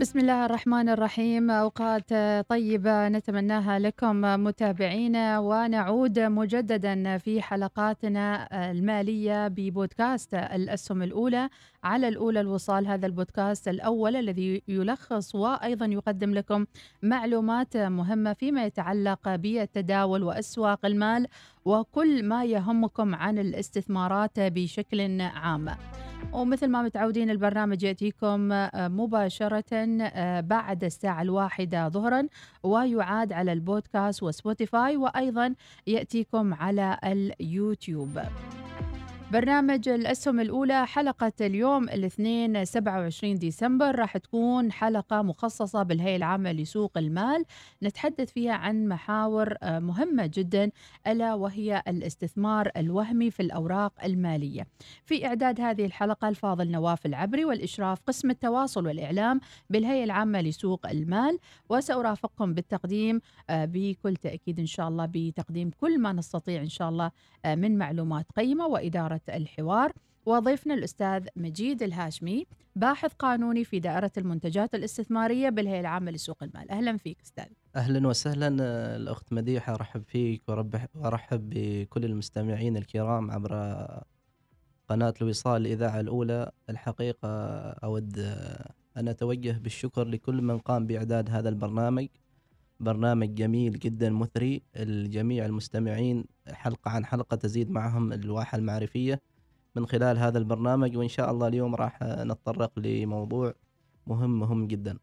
بسم الله الرحمن الرحيم. أوقات طيبة نتمناها لكم متابعينا ونعود مجددا في حلقاتنا المالية ببودكاست الأسهم الأولى. على الأولى الوصال هذا البودكاست الأول الذي يلخص وأيضا يقدم لكم معلومات مهمة فيما يتعلق بالتداول وأسواق المال وكل ما يهمكم عن الاستثمارات بشكل عام. ومثل ما متعودين البرنامج يأتيكم مباشرة بعد الساعة الواحدة ظهرا ويعاد على البودكاست و Spotify وأيضا يأتيكم على اليوتيوب. برنامج الأسهم الأولى حلقة اليوم الاثنين 27 ديسمبر راح تكون حلقة مخصصة بالهيئة العامة لسوق المال. نتحدث فيها عن محاور مهمة جدا ألا وهي الاستثمار الوهمي في الأوراق المالية. في إعداد هذه الحلقة الفاضل نواف العبري والإشراف قسم التواصل والإعلام بالهيئة العامة لسوق المال. وسأرافقكم بالتقديم بكل تأكيد إن شاء الله بتقديم كل ما نستطيع إن شاء الله من معلومات قيمة وإدارة الحوار وضيفنا الأستاذ مجيد الهاشمي باحث قانوني في دائرة المنتجات الاستثمارية بالهيئة العامة لسوق المال. أهلا فيك أستاذ. أهلا وسهلا آه، الأخت مديحه أرحب فيك وأرحب بكل المستمعين الكرام عبر قناة الوصال الإذاعة الأولى. الحقيقة أود آه، أن أتوجه بالشكر لكل من قام بإعداد هذا البرنامج. برنامج جميل جدا مثري. الجميع المستمعين حلقة عن حلقة تزيد معهم الواحه المعرفية من خلال هذا البرنامج وإن شاء الله اليوم راح نتطرق لموضوع مهم مهم جدا.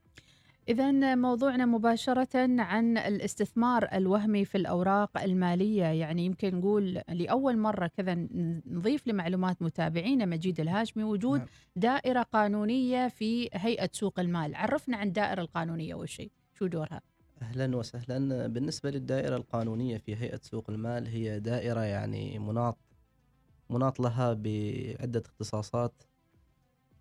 إذا موضوعنا مباشرة عن الاستثمار الوهمي في الأوراق المالية. يعني يمكن نقول لأول مرة كذا نضيف لمعلومات متابعينا مجيد الهاشمي وجود نعم. دائرة قانونية في هيئة سوق المال. عرفنا عن الدائرة القانونية شيء. شو دورها؟ أهلا وسهلا. بالنسبة للدائرة القانونية في هيئة سوق المال هي دائرة يعني مناط مناط لها بعدة اختصاصات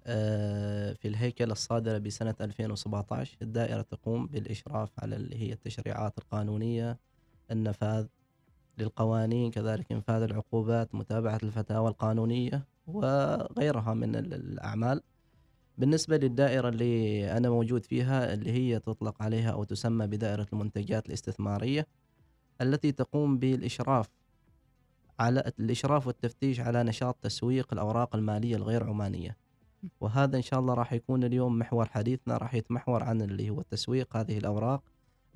آه، في الهيكل الصادرة بسنة 2017 الدائرة تقوم بالإشراف على اللي هي التشريعات القانونية النفاذ للقوانين كذلك إنفاذ العقوبات متابعة الفتاوى القانونية وغيرها من ال- الأعمال. بالنسبة للدائرة اللي أنا موجود فيها اللي هي تطلق عليها أو تسمى بدائرة المنتجات الاستثمارية التي تقوم بالإشراف على الإشراف والتفتيش على نشاط تسويق الأوراق المالية الغير عمانية. وهذا إن شاء الله راح يكون اليوم محور حديثنا راح يتمحور عن اللي هو تسويق هذه الأوراق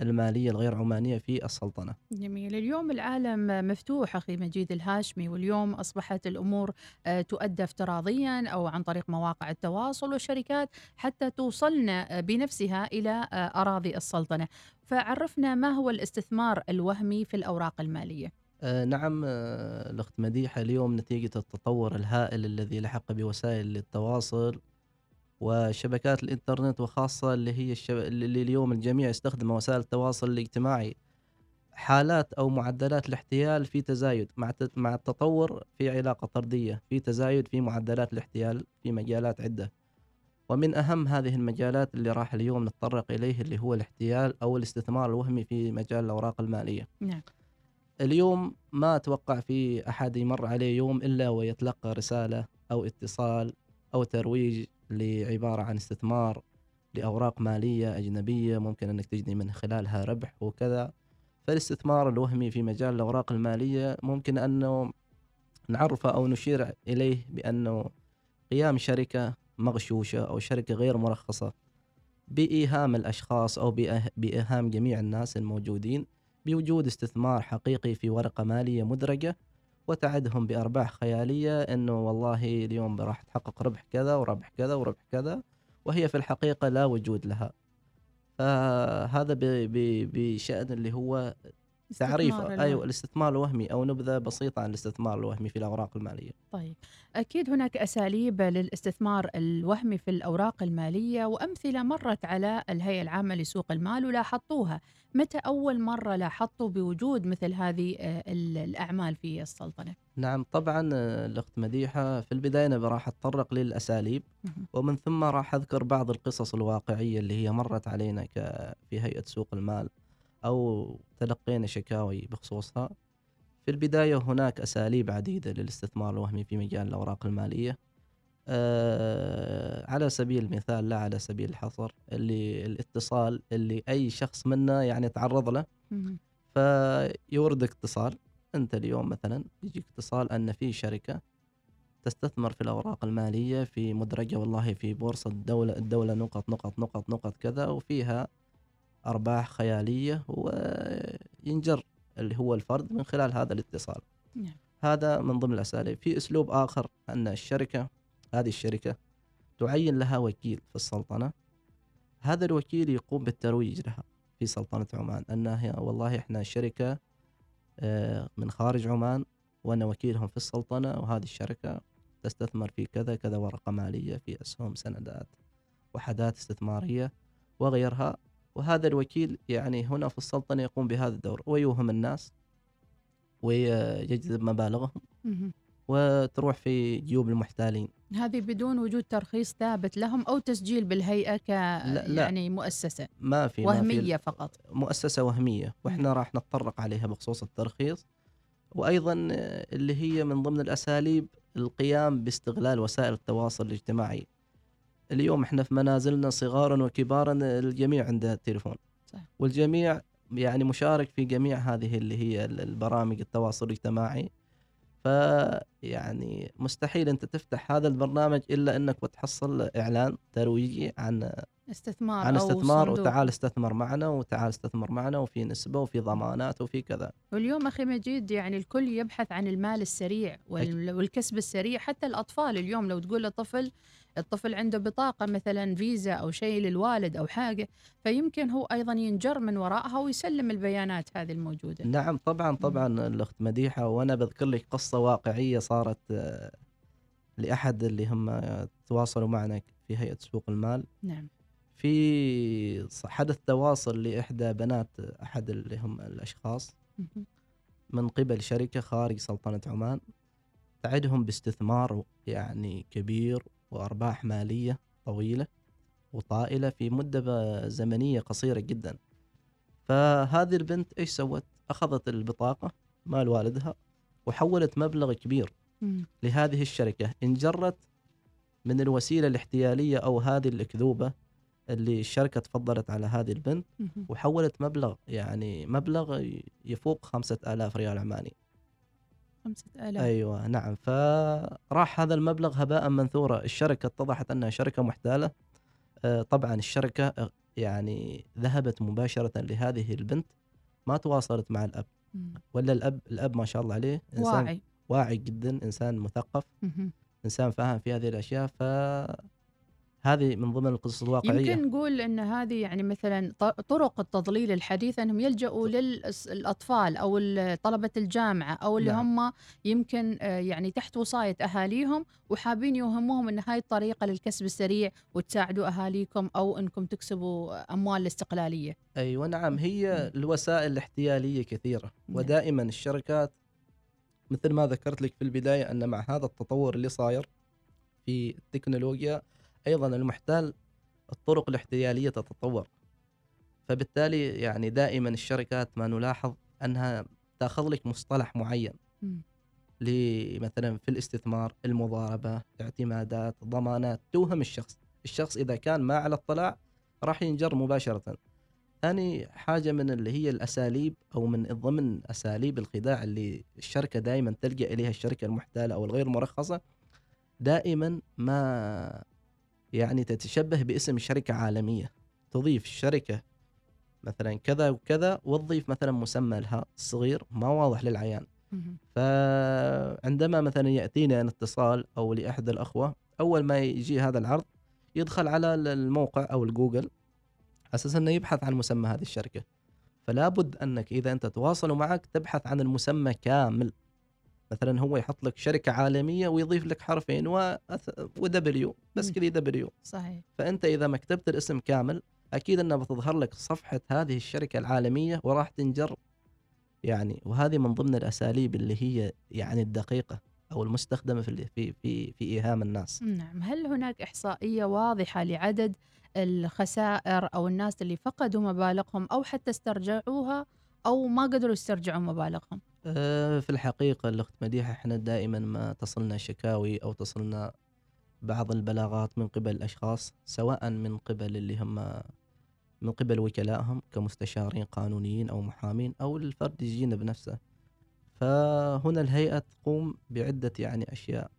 المالية الغير عمانية في السلطنة. جميل. اليوم العالم مفتوح أخي مجيد الهاشمي واليوم أصبحت الأمور آه، تؤدى افتراضيا أو عن طريق مواقع التواصل والشركات حتى توصلنا آه، بنفسها إلى آه، أراضي السلطنة. فعرفنا ما هو الاستثمار الوهمي في الأوراق المالية. نعم الأخت مديحة اليوم نتيجة التطور الهائل الذي لحق بوسائل التواصل وشبكات الإنترنت وخاصة اللي هي الشب... اللي اليوم الجميع يستخدم وسائل التواصل الاجتماعي حالات أو معدلات الاحتيال في تزايد مع ت- مع التطور في علاقة طردية في تزايد في معدلات الاحتيال في مجالات عدة. ومن أهم هذه المجالات اللي راح اليوم نتطرق إليه اللي هو الاحتيال أو الاستثمار الوهمي في مجال الأوراق المالية. نعم. اليوم ما أتوقع في أحد يمر عليه يوم إلا ويتلقى رسالة أو اتصال أو ترويج لعبارة عن استثمار لأوراق مالية أجنبية ممكن أنك تجني من خلالها ربح وكذا. فالاستثمار الوهمي في مجال الأوراق المالية ممكن أنه نعرفه أو نشير إليه بأنه قيام شركة مغشوشة أو شركة غير مرخصة بإيهام الأشخاص أو بإيهام جميع الناس الموجودين بوجود استثمار حقيقي في ورقة مالية مدرجة وتعدهم بأرباح خيالية إنه والله اليوم راح تحقق ربح كذا وربح كذا وربح كذا وهي في الحقيقة لا وجود لها. فهذا بشأن اللي هو تعريف استثمار أيوه. الاستثمار الوهمي أو نبذة بسيطة عن الاستثمار الوهمي في الأوراق المالية طيب أكيد هناك أساليب للاستثمار الوهمي في الأوراق المالية وأمثلة مرت على الهيئة العامة لسوق المال ولاحظتوها متى أول مرة لاحظتوا بوجود مثل هذه آه، ال- الأعمال في السلطنة نعم طبعا آه، الأخت مديحة في البداية أنا راح أتطرق للأساليب. ومن ثم راح أذكر بعض القصص الواقعية اللي هي مرت علينا في هيئة سوق المال أو تلقينا شكاوي بخصوصها. في البداية هناك أساليب عديدة للاستثمار الوهمي في مجال الأوراق المالية. أه على سبيل المثال لا على سبيل الحصر اللي الاتصال اللي أي شخص منا يعني تعرض له. فيوردك اتصال أنت اليوم مثلا يجيك اتصال أن في شركة تستثمر في الأوراق المالية في مدرجة والله في بورصة الدولة الدولة نقط نقط نقط نقط كذا وفيها أرباح خيالية وينجر اللي هو الفرد من خلال هذا الاتصال. نعم. هذا من ضمن الأساليب، في أسلوب آخر أن الشركة هذه الشركة تعين لها وكيل في السلطنة هذا الوكيل يقوم بالترويج لها في سلطنة عمان انها والله إحنا شركة آه، من خارج عمان وأنا وكيلهم في السلطنة وهذه الشركة تستثمر في كذا كذا ورقة مالية في أسهم سندات وحدات استثمارية وغيرها وهذا الوكيل يعني هنا في السلطنة يقوم بهذا الدور ويوهم الناس ويجذب مبالغهم. وتروح في جيوب المحتالين. هذه بدون وجود ترخيص ثابت لهم أو تسجيل بالهيئة ك لا. يعني مؤسسة. ما في ما في. فقط. مؤسسة وهمية. وإحنا راح نتطرق عليها بخصوص الترخيص. وأيضا آه، اللي هي من ضمن الأساليب القيام باستغلال وسائل التواصل الاجتماعي. اليوم إحنا في منازلنا صغارا وكبارا الجميع عنده تليفون صح. والجميع يعني مشارك في جميع هذه اللي هي ال- البرامج التواصل الاجتماعي فيعني مستحيل أنت تفتح هذا البرنامج إلا إنك بتحصل إعلان ترويجي عن استثمار عن أو استثمار صندوق. وتعال استثمر معنا وتعال استثمر معنا وفي نسبة وفي ضمانات وفي كذا واليوم أخي مجيد يعني الكل يبحث عن المال السريع وال- والكسب السريع حتى الأطفال اليوم لو تقول لطفل الطفل عنده بطاقة مثلا فيزا أو شيء للوالد أو حاجة فيمكن هو أيضا ينجر من وراءها ويسلم البيانات هذه الموجودة. نعم طبعا طبعا الأخت مديحة وأنا بذكر لك قصة واقعية صارت آه، لأحد اللي هم تواصلوا معنا في هيئة سوق المال. نعم. في حدث تواصل لإحدى بنات أحد اللي هم الأشخاص. من قبل شركة خارج سلطنة عمان. تعدهم باستثمار يعني كبير وأرباح مالية طويلة وطائلة في مدة زمنية قصيرة جدا فهذه البنت إيش سوت أخذت البطاقة مال والدها وحولت مبلغ كبير. لهذه الشركة انجرت من الوسيلة الاحتيالية أو هذه الأكذوبة اللي الشركة تفضلت على هذه البنت. وحولت مبلغ يعني مبلغ يفوق خمسة آلاف ريال عماني خمسة آلاف. أيوة نعم. فراح هذا المبلغ هباء منثورا. الشركة اتضحت أنها شركة محتالة. آه، طبعا الشركة آه، يعني ذهبت مباشرة لهذه البنت. ما تواصلت مع الأب. ولا الأب الأب ما شاء الله عليه إنسان واعي. واعي جدا إنسان مثقف. إنسان فاهم في هذه الأشياء. فهذه من ضمن القصص الواقعية يمكن نقول إن هذه يعني مثلا طرق التضليل الحديثه إنهم يلجؤوا للاطفال أو طلبة الجامعة أو اللي نعم. هم يمكن آه، يعني تحت وصاية أهاليهم وحابين يوهموهم إن هاي الطريقة للكسب السريع وتساعدوا أهاليكم أو إنكم تكسبوا أموال الاستقلالية. أيوه نعم هي الوسائل الاحتيالية كثيرة نعم. ودائما الشركات مثل ما ذكرت لك في البداية أن مع هذا التطور اللي صاير في التكنولوجيا أيضا المحتال الطرق الاحتيالية تتطور. فبالتالي يعني دائما الشركات ما نلاحظ أنها تأخذ لك مصطلح معين. مثلا في الاستثمار المضاربة اعتمادات ضمانات توهم الشخص. الشخص إذا كان ما على اطلاع راح ينجر مباشرة. ثاني حاجة من اللي هي الأساليب أو من ضمن أساليب الخداع اللي الشركة دائما تلجأ إليها الشركة المحتالة أو الغير مرخصة دائما ما يعني تتشبه باسم شركة عالمية. تضيف شركة مثلا كذا وكذا وتضيف مثلا مسمى لها صغير ما واضح للعيان. فعندما مثلا يأتينا اتصال أو لأحد الأخوة أول ما يجي هذا العرض يدخل على الموقع أو الجوجل أساس أنه يبحث عن مسمى هذه الشركة. فلا بد أنك إذا أنت تواصلوا معك تبحث عن المسمى كامل. مثلا هو يحط لك شركة عالمية ويضيف لك حرفين و W بس. كذا W صحيح. فأنت إذا ما كتبت الاسم كامل أكيد إنها بتظهر لك صفحة هذه الشركة العالمية وراح تنجر. يعني وهذه من ضمن الأساليب اللي هي يعني الدقيقة أو المستخدمة في في في, في إيهام الناس. نعم. هل هناك إحصائية واضحة لعدد الخسائر أو الناس اللي فقدوا مبالغهم أو حتى استرجعوها أو ما قدروا يسترجعوا مبالغهم؟ أه، في الحقيقة الأخت مديحة إحنا دائما ما تصلنا شكاوي أو تصلنا بعض البلاغات من قبل الأشخاص سواء من قبل اللي هم من قبل وكلائهم كمستشارين قانونيين أو محامين أو الفرد يجينا بنفسه. فهنا الهيئة تقوم بعدة يعني أشياء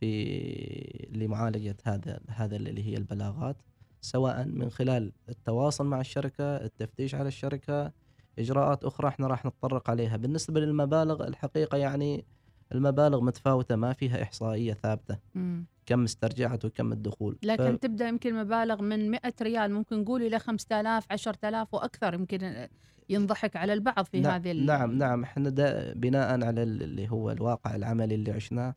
في لمعالجة هذا هذا اللي هي البلاغات سواء من خلال التواصل مع الشركة التفتيش على الشركة إجراءات أخرى إحنا راح نتطرق عليها. بالنسبة للمبالغ الحقيقة يعني المبالغ متفاوتة ما فيها إحصائية ثابتة. مم. كم استرجعت وكم الدخول. لكن تبدأ يمكن مبالغ من 100 ريال ممكن نقول إلى 5000 10000 وأكثر يمكن ينضحك على البعض في نعم هذه ال- نعم نعم. إحنا دا بناء على ال- اللي هو الواقع العملي اللي عشناه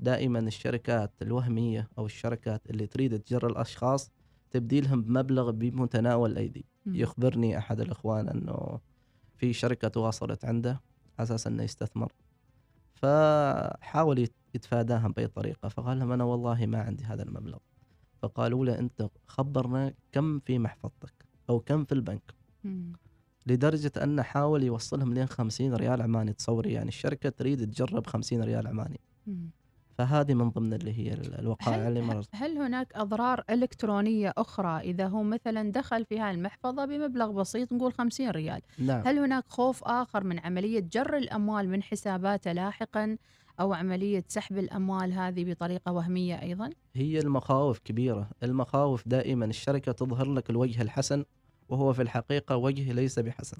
دائما الشركات الوهمية أو الشركات اللي تريد تجر الأشخاص تبدي لهم بمبلغ بمتناول الأيدي. يخبرني أحد الأخوان إنه في شركة تواصلت عنده على أساس إنه يستثمر. فحاول يت- يتفاداها بأي طريقة. فقال لهم أنا والله ما عندي هذا المبلغ. فقالوا له أنت خبرنا كم في محفظتك أو كم في البنك. مم. لدرجة أنه حاول يوصلهم لين 50 ريال عماني. تصوري يعني الشركة تريد تجرب 50 ريال عماني. مم. فهذه من ضمن اللي هي ال- الوقائع اللي مرت هل هناك أضرار إلكترونية أخرى؟ إذا هو مثلا دخل في هاي المحفظة بمبلغ بسيط نقول 50 ريال. نعم. هل هناك خوف آخر من عملية جر الأموال من حساباته لاحقا أو عملية سحب الأموال هذه بطريقة وهمية أيضا؟ هي المخاوف كبيرة. المخاوف دائما الشركة تظهر لك الوجه الحسن وهو في الحقيقة وجه ليس بحسن.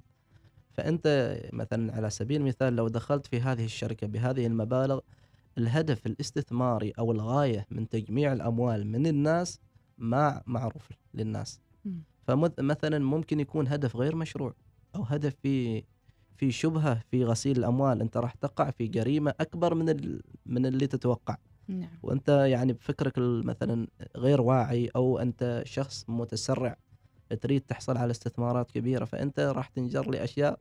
فأنت مثلا على سبيل المثال لو دخلت في هذه الشركة بهذه المبالغ الهدف الاستثماري أو الغاية من تجميع الأموال من الناس ما معروف للناس. فمثلا ممكن يكون هدف غير مشروع أو هدف في في شبهة في غسيل الأموال. أنت راح تقع في جريمة أكبر من ال- من اللي تتوقع. نعم. وأنت يعني بفكرك مثلا غير واعي أو أنت شخص متسرع تريد تحصل على استثمارات كبيرة فأنت راح تنجر لأشياء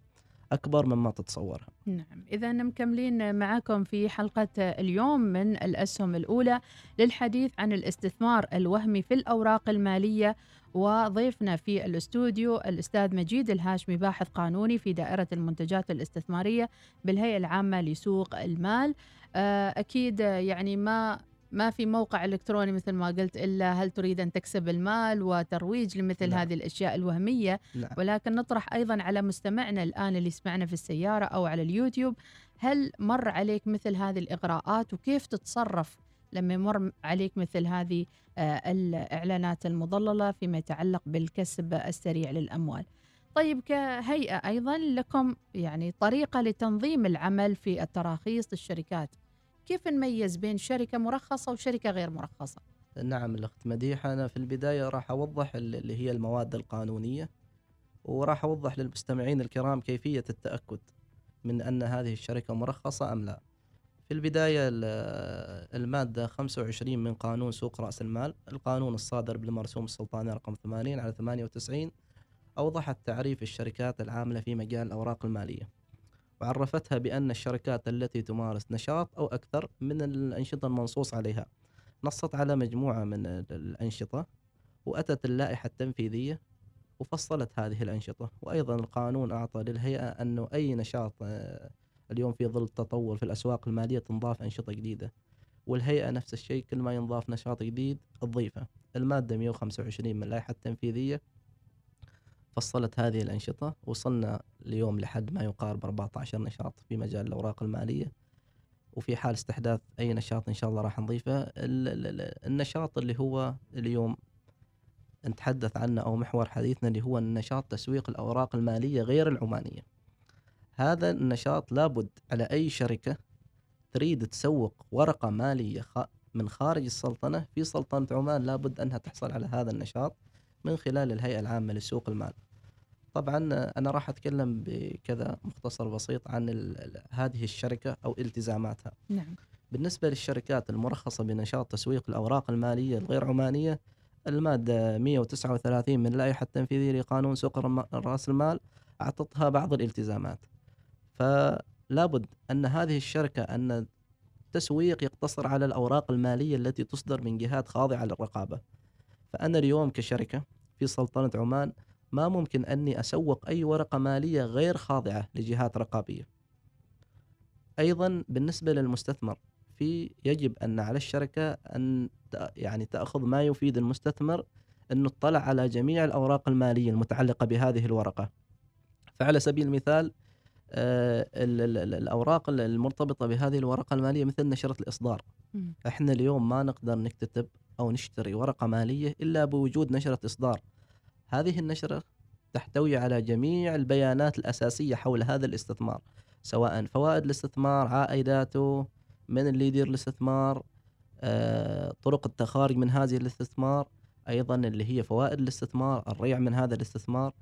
أكبر مما تتصورها نعم. إذا مكملين معكم في حلقة اليوم من الأسهم الأولى للحديث عن الاستثمار الوهمي في الأوراق المالية وضيفنا في الاستوديو الأستاذ مجيد الهاشمي باحث قانوني في دائرة المنتجات الاستثمارية بالهيئة العامة لسوق المال. آه، أكيد يعني ما ما في موقع إلكتروني مثل ما قلت إلا هل تريد أن تكسب المال وترويج لمثل نعم. هذه الأشياء الوهمية نعم ولكن نطرح أيضا على مستمعنا الآن اللي يسمعنا في السيارة أو على اليوتيوب هل مر عليك مثل هذه الإغراءات وكيف تتصرف لما يمر عليك مثل هذه آه، الإعلانات المضللة فيما يتعلق بالكسب السريع للأموال. طيب كهيئة أيضا لكم يعني طريقة لتنظيم العمل في التراخيص للشركات. كيف نميز بين شركة مرخصة وشركة غير مرخصة؟ نعم الأخت مديحة أنا في البداية راح أوضح ال- اللي هي المواد القانونية وراح أوضح للمستمعين الكرام كيفية التأكد من أن هذه الشركة مرخصة أم لا في البداية ال- المادة 25 من قانون سوق رأس المال القانون الصادر بالمرسوم السلطاني رقم 80 على 98 أوضحت تعريف الشركات العاملة في مجال الأوراق المالية وعرفتها بأن الشركات التي تمارس نشاط أو أكثر من الأنشطة المنصوص عليها. نصت على مجموعة من ال- الأنشطة وأتت اللائحة التنفيذية وفصلت هذه الأنشطة. وأيضا القانون أعطى للهيئة أنه أي نشاط آه، اليوم في ظل التطور في الأسواق المالية تنضاف أنشطة جديدة. والهيئة نفس الشيء كل ما ينضاف نشاط جديد تضيفه. المادة 125 من اللائحة التنفيذية فصلت هذه الأنشطة وصلنا اليوم لحد ما يقارب 14 نشاط في مجال الأوراق المالية. وفي حال استحداث أي نشاط إن شاء الله راح نضيفه. ال- ال- ال- النشاط اللي هو اليوم نتحدث عنه أو محور حديثنا اللي هو النشاط تسويق الأوراق المالية غير العمانية. هذا النشاط لابد على أي شركة تريد تسوق ورقة مالية خ- من خارج السلطنة في سلطنة عمان لابد أنها تحصل على هذا النشاط من خلال الهيئة العامة لسوق المال. طبعا أنا راح أتكلم بكذا مختصر بسيط عن هذه الشركة أو التزاماتها. نعم. بالنسبة للشركات المرخصة بنشاط تسويق الأوراق المالية الغير عمانية المادة 139 من اللائحة التنفيذية لقانون سوق رأس المال أعطتها بعض الالتزامات. فلابد أن هذه الشركة أن التسويق يقتصر على الأوراق المالية التي تصدر من جهات خاضعة للرقابة. فأنا اليوم كشركة في سلطنة عمان ما ممكن أني أسوق أي ورقة مالية غير خاضعة لجهات رقابية أيضا بالنسبة للمستثمر في يجب أن على الشركة أن يعني تأخذ ما يفيد المستثمر أنه اطلع على جميع الأوراق المالية المتعلقة بهذه الورقة فعلى سبيل المثال آه، ال- ال- ال- الأوراق المرتبطة بهذه الورقة المالية مثل نشرة الإصدار. إحنا اليوم ما نقدر نكتتب أو نشتري ورقة مالية إلا بوجود نشرة إصدار. هذه النشرة تحتوي على جميع البيانات الأساسية حول هذا الاستثمار، سواء فوائد الاستثمار، عائداته، من اللي يدير الاستثمار، آه، طرق التخارج من هذه الاستثمار، أيضا اللي هي فوائد الاستثمار، الريع من هذا الاستثمار.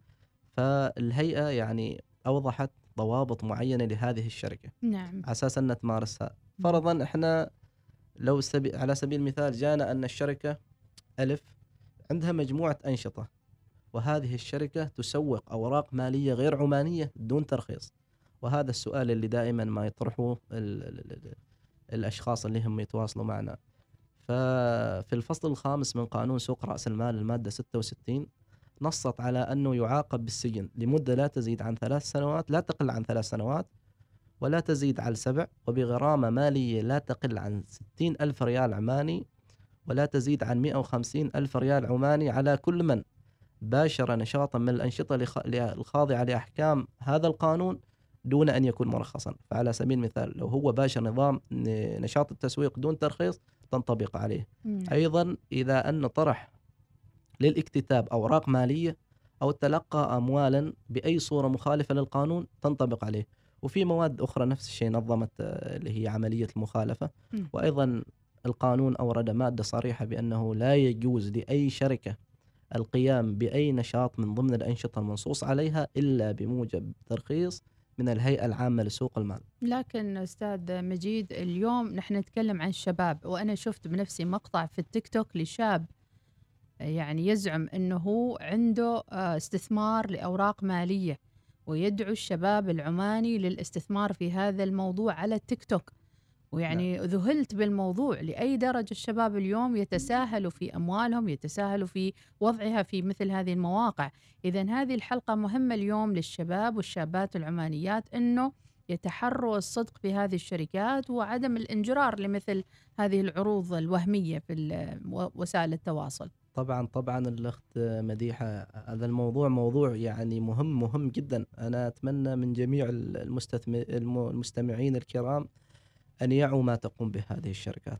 فالهيئة يعني أوضحت ضوابط معينة لهذه الشركة. نعم على أساس انها تمارسها فرضا إحنا لو سبي على سبيل المثال جانا أن الشركة ألف عندها مجموعة أنشطة وهذه الشركة تسوق أوراق مالية غير عمانية دون ترخيص. وهذا السؤال اللي دائما ما يطرحه ال ال ال الأشخاص اللي هم يتواصلوا معنا. ففي الفصل الخامس من قانون سوق رأس المال المادة 66 نصت على أنه يعاقب بالسجن لمدة لا تزيد عن ثلاث سنوات لا تقل عن ثلاث سنوات ولا تزيد على سبع وبغرامة مالية لا تقل عن ستين ألف ريال عماني ولا تزيد عن مئة وخمسين ألف ريال عماني على كل من؟ باشر نشاطا من الأنشطة لخ- الخاضعة لأحكام هذا القانون دون أن يكون مرخصا فعلى سبيل المثال لو هو باشر نظام نشاط التسويق دون ترخيص تنطبق عليه. أيضا إذا أن طرح للاكتتاب أوراق مالية أو تلقى أموالا بأي صورة مخالفة للقانون تنطبق عليه وفي مواد أخرى نفس الشيء نظمت آه، اللي هي عملية المخالفة. وأيضا القانون أورد مادة صريحة بأنه لا يجوز لأي شركة القيام بأي نشاط من ضمن الأنشطة المنصوص عليها إلا بموجب ترخيص من الهيئة العامة لسوق المال. لكن أستاذ مجيد اليوم نحن نتكلم عن الشباب وأنا شفت بنفسي مقطع في التيك توك لشاب يعني يزعم إنه هو عنده آه، استثمار لأوراق مالية ويدعو الشباب العماني للاستثمار في هذا الموضوع على التيك توك. ويعني ذهلت بالموضوع لأي درجة الشباب اليوم يتساهلوا في أموالهم يتساهلوا في وضعها في مثل هذه المواقع. اذا هذه الحلقة مهمة اليوم للشباب والشابات العمانيات إنه يتحروا الصدق في هذه الشركات وعدم الانجرار لمثل هذه العروض الوهمية في وسائل التواصل. طبعا طبعا الأخت مديحة هذا الموضوع موضوع يعني مهم مهم جدا. أنا أتمنى من جميع المستمعين الكرام أن يعوا ما تقوم به هذه الشركات.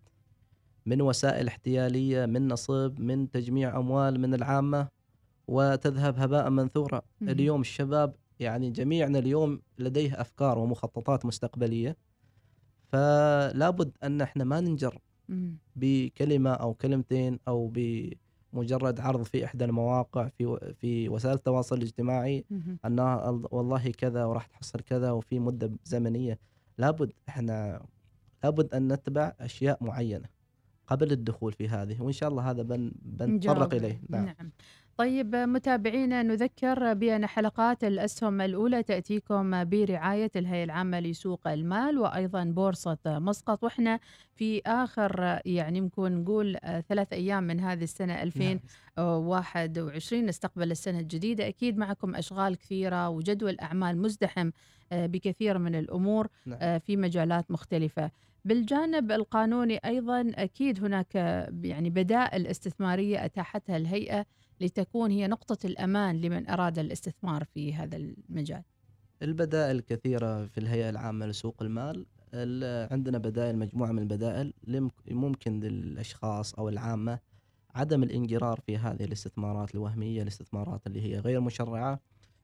من وسائل احتيالية من نصب من تجميع أموال من العامة وتذهب هباء منثورا. اليوم الشباب يعني جميعنا اليوم لديه أفكار ومخططات مستقبلية. فلا بد أن إحنا ما ننجر مم. بكلمة أو كلمتين أو بمجرد عرض في إحدى المواقع في في وسائل التواصل الاجتماعي. ال- والله كذا وراح تحصل كذا وفي مدة زمنية. لابد إحنا لابد أن نتبع أشياء معينة قبل الدخول في هذه وإن شاء الله هذا بن بنتطرق. إليه. نعم. نعم. طيب متابعينا نذكر بأن حلقات الأسهم الأولى تأتيكم برعاية الهيئة العامة لسوق المال وأيضا بورصة مسقط. وإحنا في آخر يعني ممكن نقول ثلاث أيام من هذه السنة 2021 نستقبل السنة الجديدة. أكيد معكم أشغال كثيرة وجدول أعمال مزدحم آه، بكثير من الأمور نعم. آه، في مجالات مختلفة. بالجانب القانوني أيضا أكيد هناك يعني بدائل استثمارية أتاحتها الهيئة. لتكون هي نقطة الأمان لمن أراد الاستثمار في هذا المجال. البدائل كثيرة في الهيئة العامة لسوق المال. ال- عندنا بدائل مجموعة من البدائل ممكن للأشخاص أو العامة عدم الانجرار في هذه الاستثمارات الوهمية الاستثمارات اللي هي غير مشرعة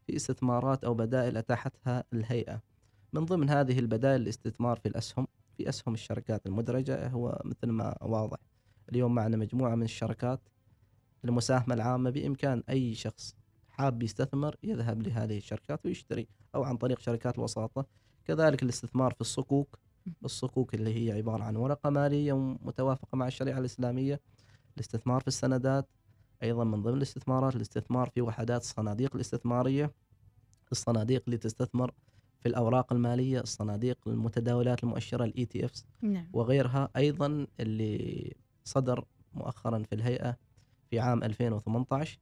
في استثمارات أو بدائل أتاحتها الهيئة. من ضمن هذه البدائل الاستثمار في الأسهم في أسهم الشركات المدرجة هو مثل ما واضح اليوم معنا مجموعة من الشركات المساهمة العامة بإمكان أي شخص حاب يستثمر يذهب لهذه الشركات ويشتري أو عن طريق شركات الوساطة. كذلك الاستثمار في الصكوك الصكوك اللي هي عبارة عن ورقة مالية متوافقة مع الشريعة الإسلامية. الاستثمار في السندات أيضا من ضمن الاستثمارات الاستثمار في وحدات الصناديق الاستثمارية الصناديق اللي تستثمر في الأوراق المالية الصناديق المتداولات المؤشرة ال ETFs نعم. وغيرها أيضا اللي صدر مؤخرا في الهيئة في عام 2018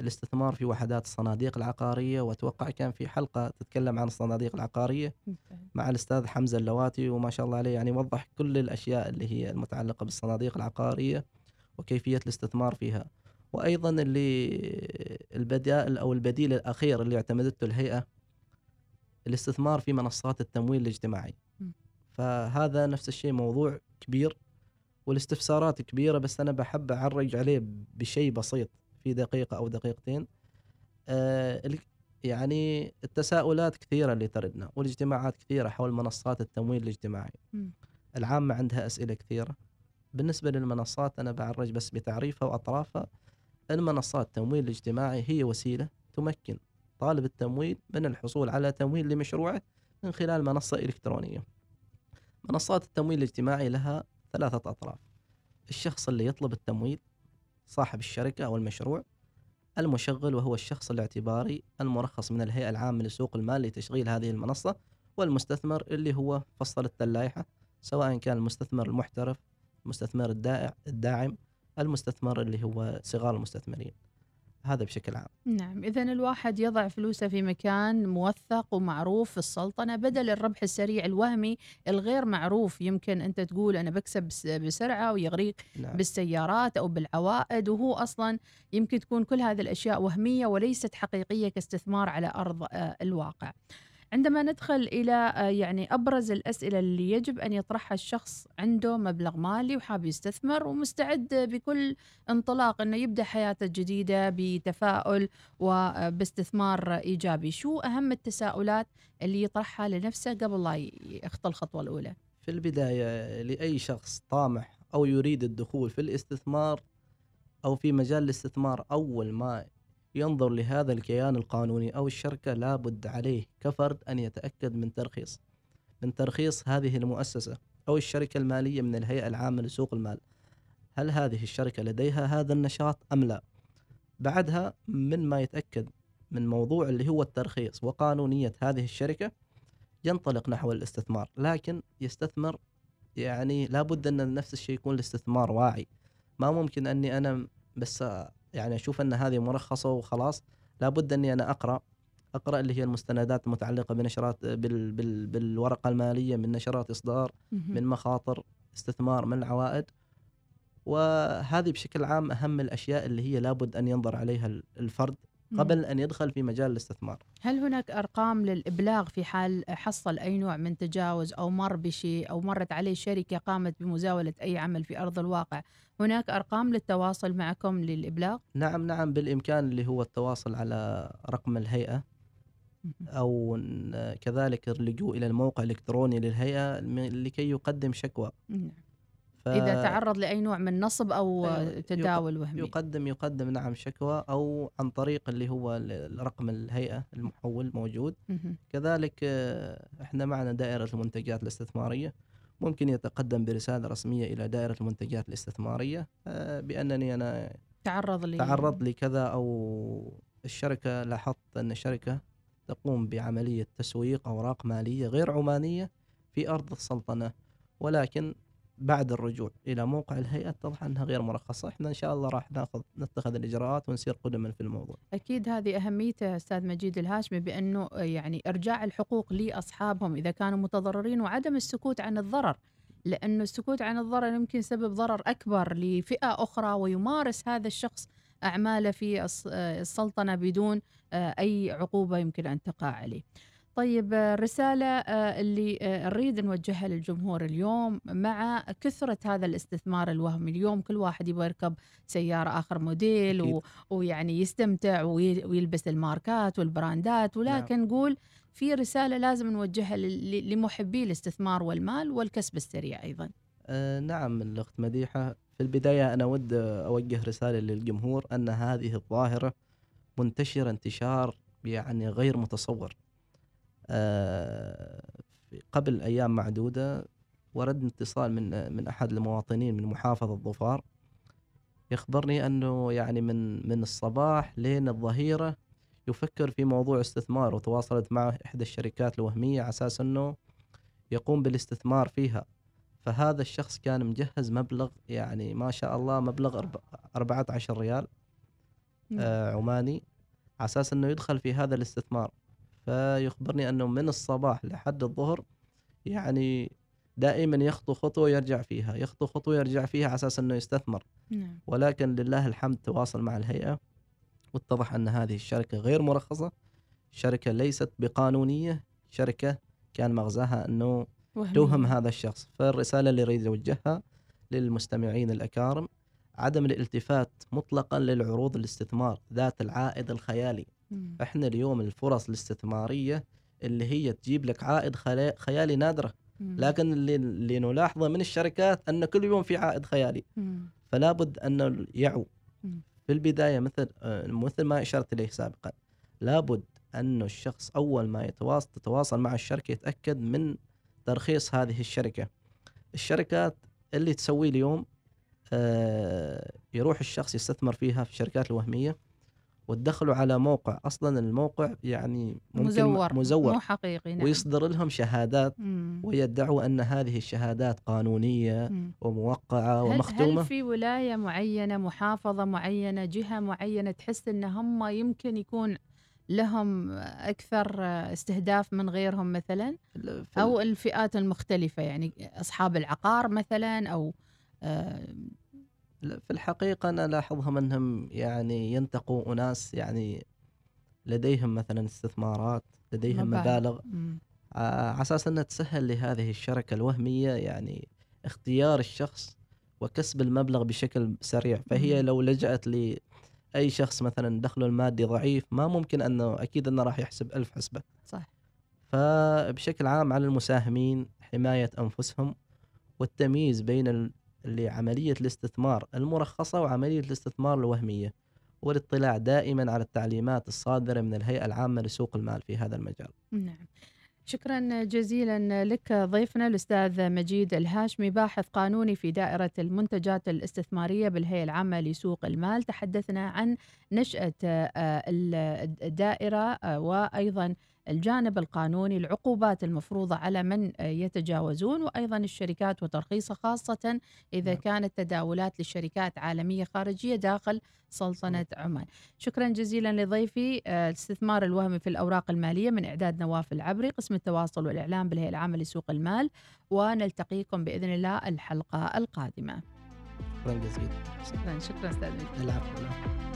الاستثمار في وحدات الصناديق العقارية وأتوقع كان في حلقة تتكلم عن الصناديق العقارية مع الأستاذ حمزة اللواتي وما شاء الله عليه يعني وضح كل الأشياء اللي هي المتعلقة بالصناديق العقارية وكيفية الاستثمار فيها. وأيضا اللي البدائل أو البديل الأخير اللي اعتمدته الهيئة الاستثمار في منصات التمويل الاجتماعي. فهذا نفس الشيء موضوع كبير. والاستفسارات كبيرة بس أنا بحب أعرج عليه بشيء بسيط في دقيقة أو دقيقتين. آه يعني التساؤلات كثيرة اللي تردنا والاجتماعات كثيرة حول منصات التمويل الاجتماعي. م. العامة عندها أسئلة كثيرة. بالنسبة للمنصات أنا بعرج بس بتعريفها وأطرافها. المنصات التمويل الاجتماعي هي وسيلة تمكن طالب التمويل من الحصول على تمويل لمشروعه من خلال منصة إلكترونية. منصات التمويل الاجتماعي لها ثلاثة أطراف. الشخص اللي يطلب التمويل صاحب الشركة أو المشروع المشغل وهو الشخص الاعتباري المرخص من الهيئة العامة لسوق المال لتشغيل هذه المنصة والمستثمر اللي هو فصلت اللائحة سواء كان المستثمر المحترف المستثمر الدائع الداعم المستثمر اللي هو صغار المستثمرين. هذا بشكل عام. نعم إذا الواحد يضع فلوسه في مكان موثق ومعروف في السلطنة بدل الربح السريع الوهمي الغير معروف. يمكن أنت تقول أنا بكسب بس- بسرعة ويغريك نعم. بالسيارات أو بالعوائد وهو أصلا يمكن تكون كل هذه الأشياء وهمية وليست حقيقية كاستثمار على أرض آه، الواقع. عندما ندخل إلى آه، يعني أبرز الأسئلة اللي يجب أن يطرحها الشخص عنده مبلغ مالي وحاب يستثمر ومستعد بكل انطلاق أنه يبدأ حياته الجديدة بتفاؤل وباستثمار إيجابي. شو أهم التساؤلات اللي يطرحها لنفسه قبل لا يخطى الخطوة الأولى؟ في البداية لأي شخص طامح أو يريد الدخول في الاستثمار أو في مجال الاستثمار أول ما ينظر لهذا الكيان القانوني أو الشركة لابد عليه كفرد أن يتأكد من ترخيص من ترخيص هذه المؤسسة أو الشركة المالية من الهيئة العامة لسوق المال. هل هذه الشركة لديها هذا النشاط أم لا؟ بعدها من ما يتأكد من موضوع اللي هو الترخيص وقانونية هذه الشركة؟ ينطلق نحو الاستثمار لكن يستثمر يعني لابد أن نفس الشيء يكون الاستثمار واعي. ما ممكن أني أنا بس يعني أشوف أن هذه مرخصة وخلاص لابد أني أنا أقرأ أقرأ اللي هي المستندات المتعلقة بنشرات بال بال بالورقة المالية من نشرات إصدار من مخاطر استثمار من عوائد وهذه بشكل عام أهم الأشياء اللي هي لابد أن ينظر عليها الفرد قبل أن يدخل في مجال الاستثمار. هل هناك أرقام للإبلاغ في حال حصل أي نوع من تجاوز أو مر بشيء أو مرت عليه شركة قامت بمزاولة أي عمل في أرض الواقع؟ هناك أرقام للتواصل معكم للإبلاغ؟ نعم نعم بالإمكان اللي هو التواصل على رقم الهيئة أو كذلك اللجوء إلى الموقع الإلكتروني للهيئة لكي يقدم شكوى نعم. ف- إذا تعرض لأي نوع من نصب أو أيوة، تداول وهمي يقدم يقدم نعم شكوى أو عن طريق اللي هو رقم الهيئة المحول موجود. كذلك إحنا معنا دائرة المنتجات الاستثمارية ممكن يتقدم برسالة رسمية إلى دائرة المنتجات الاستثمارية آه، بأنني أنا تعرض لي. تعرض لكذا أو الشركة لاحظت أن الشركة تقوم بعملية تسويق أوراق مالية غير عمانية في أرض السلطنة ولكن بعد الرجوع إلى موقع الهيئة اتضح أنها غير مرخصة. إحنا إن شاء الله راح ناخذ نتخذ الإجراءات ونسير قدما في الموضوع. أكيد هذه أهميته أستاذ مجيد الهاشمي بأنه يعني إرجاع الحقوق لأصحابهم إذا كانوا متضررين وعدم السكوت عن الضرر. لأنه السكوت عن الضرر يمكن سبب ضرر أكبر لفئة أخرى ويمارس هذا الشخص أعماله في الس- السلطنة بدون آه، أي عقوبة يمكن أن تقع عليه. طيب الرسالة آه، اللي آه، نريد نوجهها للجمهور اليوم مع كثرة هذا الاستثمار الوهمي اليوم كل واحد يبغى يركب سيارة آخر موديل و... ويعني يستمتع وي... ويلبس الماركات والبراندات. ولكن نقول في رسالة لازم نوجهها ل... لمحبي الاستثمار والمال والكسب السريع أيضا. آه نعم الأخت مديحة. في البداية أنا أود أوجه رسالة للجمهور أن هذه الظاهرة منتشرة انتشار يعني غير متصور. آه قبل أيام معدودة ورد اتصال من من أحد المواطنين من محافظة ظفار يخبرني أنه يعني من من الصباح لين الظهيرة يفكر في موضوع استثمار وتواصلت معه إحدى الشركات الوهمية على أساس أنه يقوم بالاستثمار فيها. فهذا الشخص كان مجهز مبلغ يعني ما شاء الله مبلغ أرب- 14 ريال آه عماني على أساس أنه يدخل في هذا الاستثمار. فيخبرني أنه من الصباح لحد الظهر يعني دائما يخطو خطوة يرجع فيها يخطو خطوة يرجع فيها على أساس أنه يستثمر. نعم. ولكن لله الحمد تواصل مع الهيئة واتضح أن هذه الشركة غير مرخصة شركة ليست بقانونية شركة كان مغزاها أنه وهمية. توهم هذا الشخص. فالرسالة اللي أريد أوجهها للمستمعين الأكارم عدم الالتفات مطلقا للعروض الاستثمار ذات العائد الخيالي. مم. إحنا اليوم الفرص الاستثمارية اللي هي تجيب لك عائد خيالي نادرة مم. لكن اللي, اللي نلاحظه من الشركات أن كل يوم في عائد خيالي مم. فلا بد أن يعوا مم. في البداية مثل آه، مثل ما أشرت إليه سابقا لابد أن الشخص أول ما يتواصل تتواصل مع الشركة يتأكد من ترخيص هذه الشركة الشركات اللي تسويه اليوم آه، يروح الشخص يستثمر فيها في الشركات الوهمية وتدخلوا على موقع أصلا الموقع يعني ممكن مزور مزور مو حقيقي نعم. ويصدر لهم شهادات مم. ويدعوا أن هذه الشهادات قانونية مم. وموقعة هل, ومختومة هل في ولاية معينة محافظة معينة جهة معينة تحس إن هم يمكن يكون لهم أكثر استهداف من غيرهم مثلا أو الفئات المختلفة يعني أصحاب العقار مثلا أو آه، في الحقيقة أنا ألاحظهم أنهم يعني ينتقوا أناس يعني لديهم مثلا استثمارات لديهم مبالغ. ع- على أساس أنها تسهل لهذه الشركة الوهمية يعني اختيار الشخص وكسب المبلغ بشكل سريع. فهي مم. لو لجأت لأي شخص مثلا دخله المادي ضعيف ما ممكن أنه أكيد أنه راح يحسب ألف حسبة. صح. فبشكل عام على المساهمين حماية أنفسهم والتمييز بين ال- اللي عملية الاستثمار المرخصة وعملية الاستثمار الوهمية والاطلاع دائما على التعليمات الصادرة من الهيئة العامة لسوق المال في هذا المجال. نعم. شكرا جزيلا لك ضيفنا الأستاذ مجيد الهاشمي باحث قانوني في دائرة المنتجات الاستثمارية بالهيئة العامة لسوق المال. تحدثنا عن نشأة آه، ال- الدائرة آه، وأيضا الجانب القانوني العقوبات المفروضة على من آه، يتجاوزون وأيضا الشركات وترخيصها خاصة إذا نعم. كانت تداولات لشركات عالمية خارجية داخل سلطنة عمان. شكرا جزيلا لضيفي آه، الاستثمار الوهمي في الأوراق المالية من إعداد نواف العبري قسم التواصل والإعلام بالهيئة العامة لسوق المال ونلتقيكم بإذن الله الحلقة القادمة. شكرا جزيلا. شكرا شكرا أستاذ. العفو.